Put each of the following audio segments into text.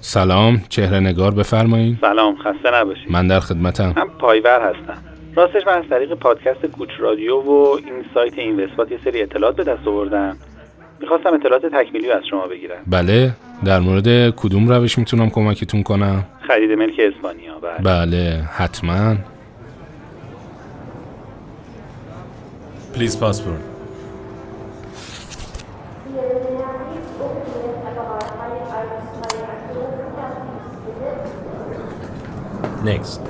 سلام چهره نگار بفرمایید. سلام خسته نباشید. من در خدمتم. من پایور هستم. راستش من از طریق پادکست کوچ رادیو و این سایت این وسپات یه سری اطلاعات به دست آوردم. می‌خواستم اطلاعات تکمیلی از شما بگیرم. بله در مورد کدوم روش می‌تونم کمکتون کنم؟ خرید ملک اسپانیا بله. بله حتما. Please passport. Next.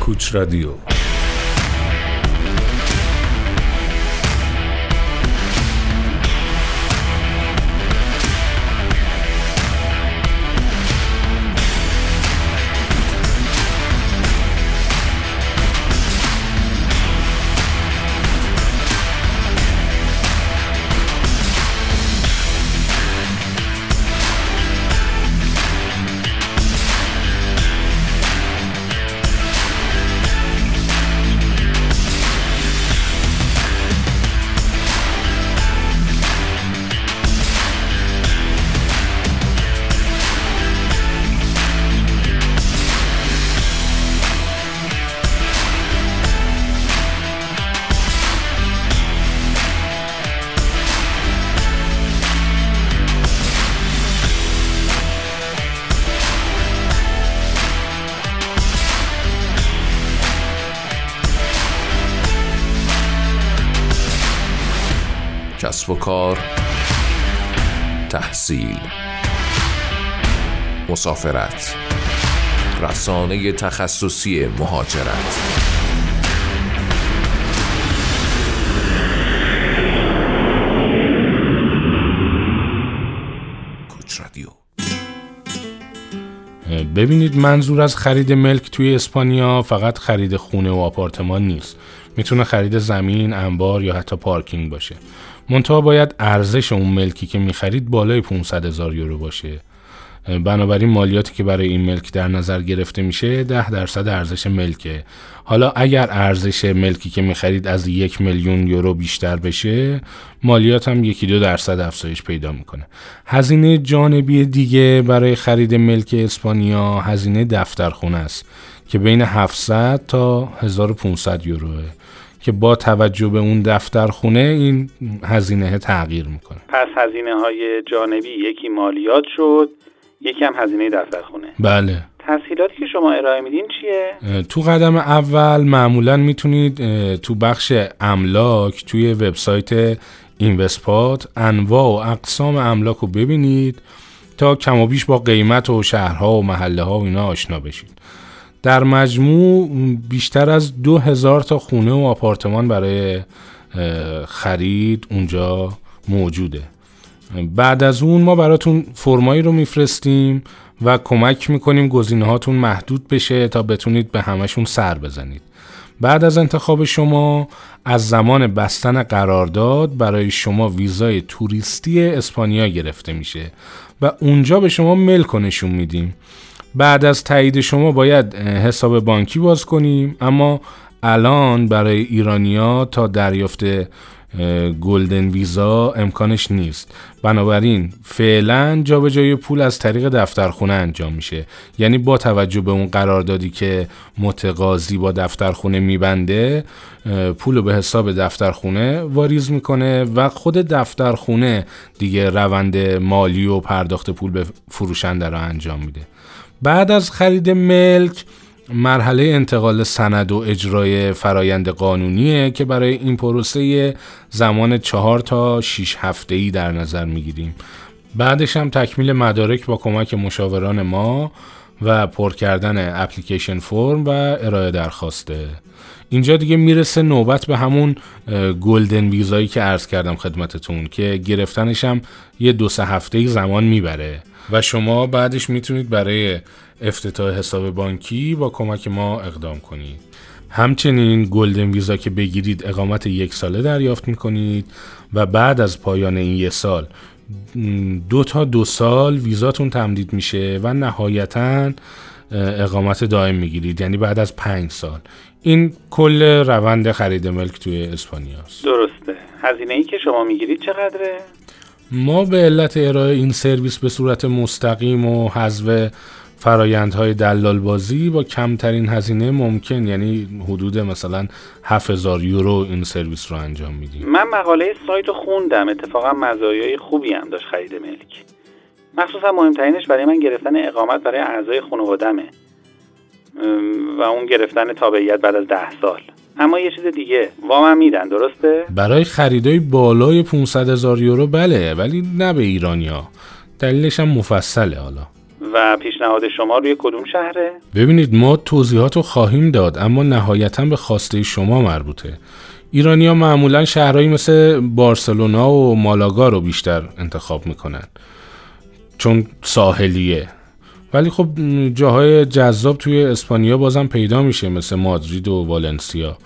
کوچ رادیو کسب و کار تحصیل مسافرت رسانه تخصصی مهاجرت. ببینید منظور از خرید ملک توی اسپانیا فقط خرید خونه و آپارتمان نیست. می‌تونه خرید زمین، انبار یا حتی پارکینگ باشه. منتها باید ارزش اون ملکی که می‌خرید بالای 500 هزار یورو باشه. بنابراین مالیاتی که برای این ملک در نظر گرفته میشه ده درصد ارزش ملکه. حالا اگر ارزش ملکی که می‌خرید از یک میلیون یورو بیشتر بشه مالیات هم یکی دو درصد افزایش پیدا می‌کنه. هزینه جانبی دیگه برای خرید ملک اسپانیا هزینه دفترخونه است که بین 700 تا 1500 یوروه. که با توجه به اون دفترخونه این هزینه تغییر می‌کنه. پس هزینه های جانبی یکی مالیات شد یکی هم هزینه دفترخونه بله. تسهیلاتی که شما ارائه میدین چیه؟ تو قدم اول معمولا می‌تونید تو بخش املاک توی وبسایت اینوسپات انواع و اقسام املاک رو ببینید تا کم و بیش با قیمت و شهرها و محله ها و اینا آشنا بشید. در مجموع بیشتر از دو هزار تا خونه و آپارتمان برای خرید اونجا موجوده. بعد از اون ما براتون فرمایی رو میفرستیم و کمک می‌کنیم گزینه هاتون محدود بشه تا بتونید به همشون سر بزنید. بعد از انتخاب شما از زمان بستن قرارداد برای شما ویزای توریستی اسپانیا گرفته میشه و اونجا به شما ملک نشون میدیم. بعد از تایید شما باید حساب بانکی باز کنیم. اما الان برای ایرانیا تا دریافت گلدن ویزا امکانش نیست. بنابراین فعلا جابجایی پول از طریق دفترخونه انجام میشه. یعنی با توجه به اون قراردادی که متقاضی با دفترخونه میبنده پول به حساب دفترخونه واریز می‌کنه و خود دفترخونه دیگه روند مالی و پرداخت پول به فروشنده را انجام میده. بعد از خرید ملک مرحله انتقال سند و اجرای فرایند قانونیه که برای این پروسه زمان چهار تا 6 هفته ای در نظر می‌گیریم. بعدش هم تکمیل مدارک با کمک مشاوران ما و پر کردن اپلیکیشن فرم و ارائه درخواسته. اینجا دیگه می‌رسه نوبت به همون گلدن ویزایی که عرض کردم خدمتتون که گرفتنش هم یه دو سه هفته زمان می‌بره. و شما بعدش می‌تونید برای افتتاح حساب بانکی با کمک ما اقدام کنید. همچنین گلدن ویزا که بگیرید اقامت یک ساله دریافت می‌کنید و بعد از پایان این یک سال دو تا دو سال ویزاتون تمدید میشه و نهایتا اقامت دائم می‌گیرید. یعنی بعد از پنج سال. این کل روند خرید ملک توی اسپانیاست. درسته. هزینه ای که شما می‌گیرید چقدره؟ ما به علت ارائه این سرویس به صورت مستقیم و حذف فرایندهای دلال بازی با کمترین هزینه ممکن یعنی حدود مثلا 7000 یورو این سرویس رو انجام میدیم. من مقاله سایت رو خوندم اتفاقا مزایای خوبی هم داشت خرید ملک. مخصوصا مهمترینش برای من گرفتن اقامت برای اعضای خانوادمه و اون گرفتن تابعیت بعد از ده سال. اما یه چیز دیگه. وام میدن درسته؟ برای خریدای بالای 500 هزار یورو بله ولی نه به ایرانیا دلیلش هم مفصله حالا. و پیشنهاد شما روی کدوم شهره؟ ببینید ما توضیحات رو خواهیم داد اما نهایتا به خواسته شما مربوطه. ایرانیا معمولا شهرهایی مثل بارسلونا و مالاگا رو بیشتر انتخاب می‌کنن. چون ساحلیه. ولی خب جاهای جذاب توی اسپانیا بازم پیدا میشه مثل مادرید و والنسیا.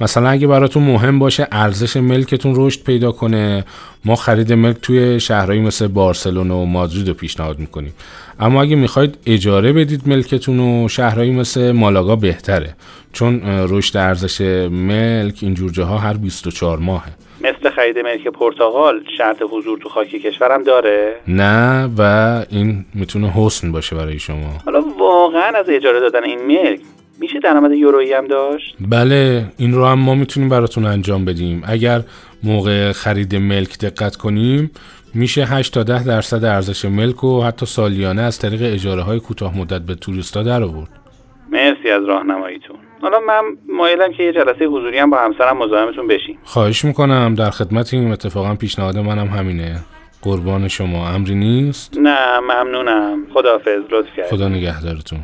مثلا اگه براتون مهم باشه ارزش ملکتون رشد پیدا کنه. ما خرید ملک توی شهرهایی مثل بارسلونا و مادرید رو پیشنهاد می‌کنیم. اما اگه می‌خواید اجاره بدید ملکتون و شهرهایی مثل مالاگا بهتره. چون رشد ارزش ملک اینجور جاها هر 24 ماهه. مثل خرید ملک پرتغال شرط حضور تو خاک کشورم داره؟ نه و این می‌تونه حسن باشه برای شما. حالا واقعا از اجاره دادن این ملک میشه درآمد یورویی هم داشت؟ بله این رو هم ما می‌تونیم براتون انجام بدیم. اگر موقع خرید ملک دقت کنیم میشه 8 تا 10 درصد ارزش ملک و حتی سالیانه از طریق اجاره های کوتاه مدت به توریستا در آورد مرسی از راهنماییتون. حالا من مایلم که یه جلسه حضوری هم با همسرم مزاحمتون بشیم. خواهش می‌کنم. در خدمتیم اتفاقا پیشنهاد منم همینه. قربان شما. امری نیست؟ نه ممنونم. خداحافظ. لطف کرد خدا نگهدارتون.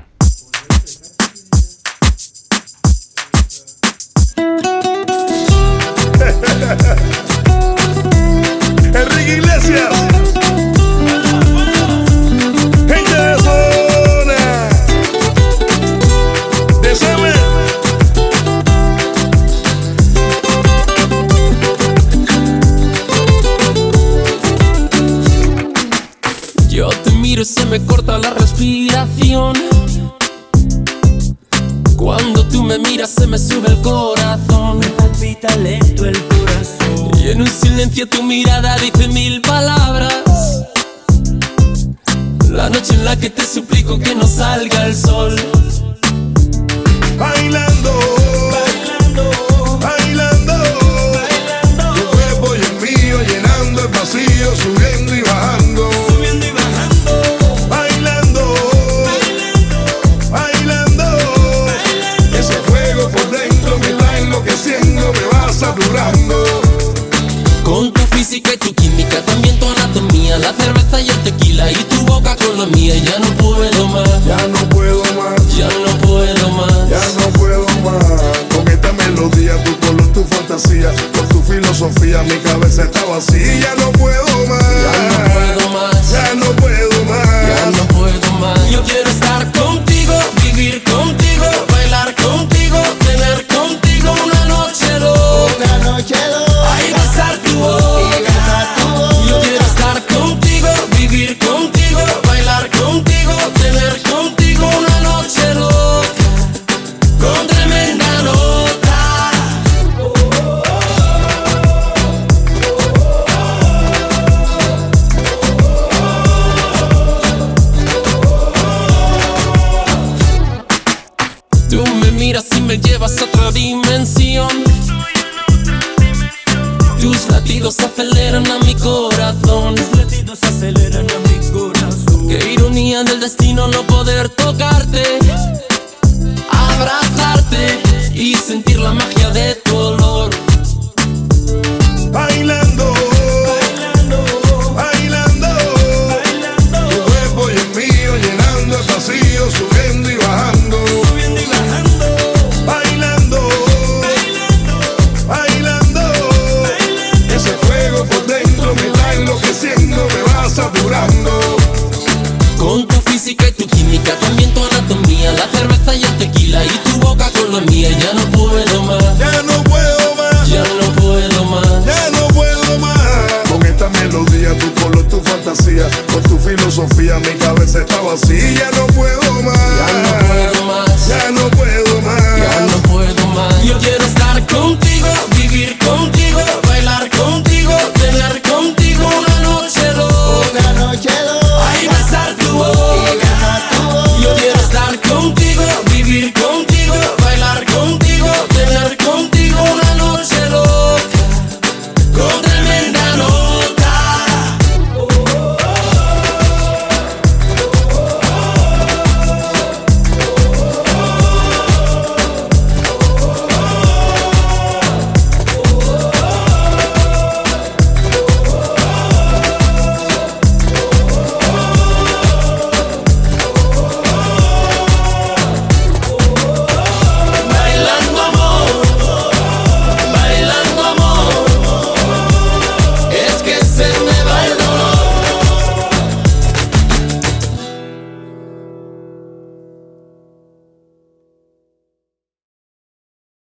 Silencio tu mirada dice mil palabras. La noche en la que te suplico que no salga el sol. Bailando, mi cabeza está vacía. No puedo Tú me miras y me llevas a otra dimensión. Tus latidos aceleran a mi corazón. Los latidos aceleran a mi corazón. Qué ironía del destino no poder tocarte, abrazarte y sentir la magia Con tu física y tu química, también tu anatomía, la cerveza y el tequila y tu boca con la mía, ya no puedo más. Ya no puedo más. Ya no puedo más. Ya no puedo más. Con esta melodía, tu color, tu fantasía, con tu filosofía, mi cabeza está vacía. Ya no puedo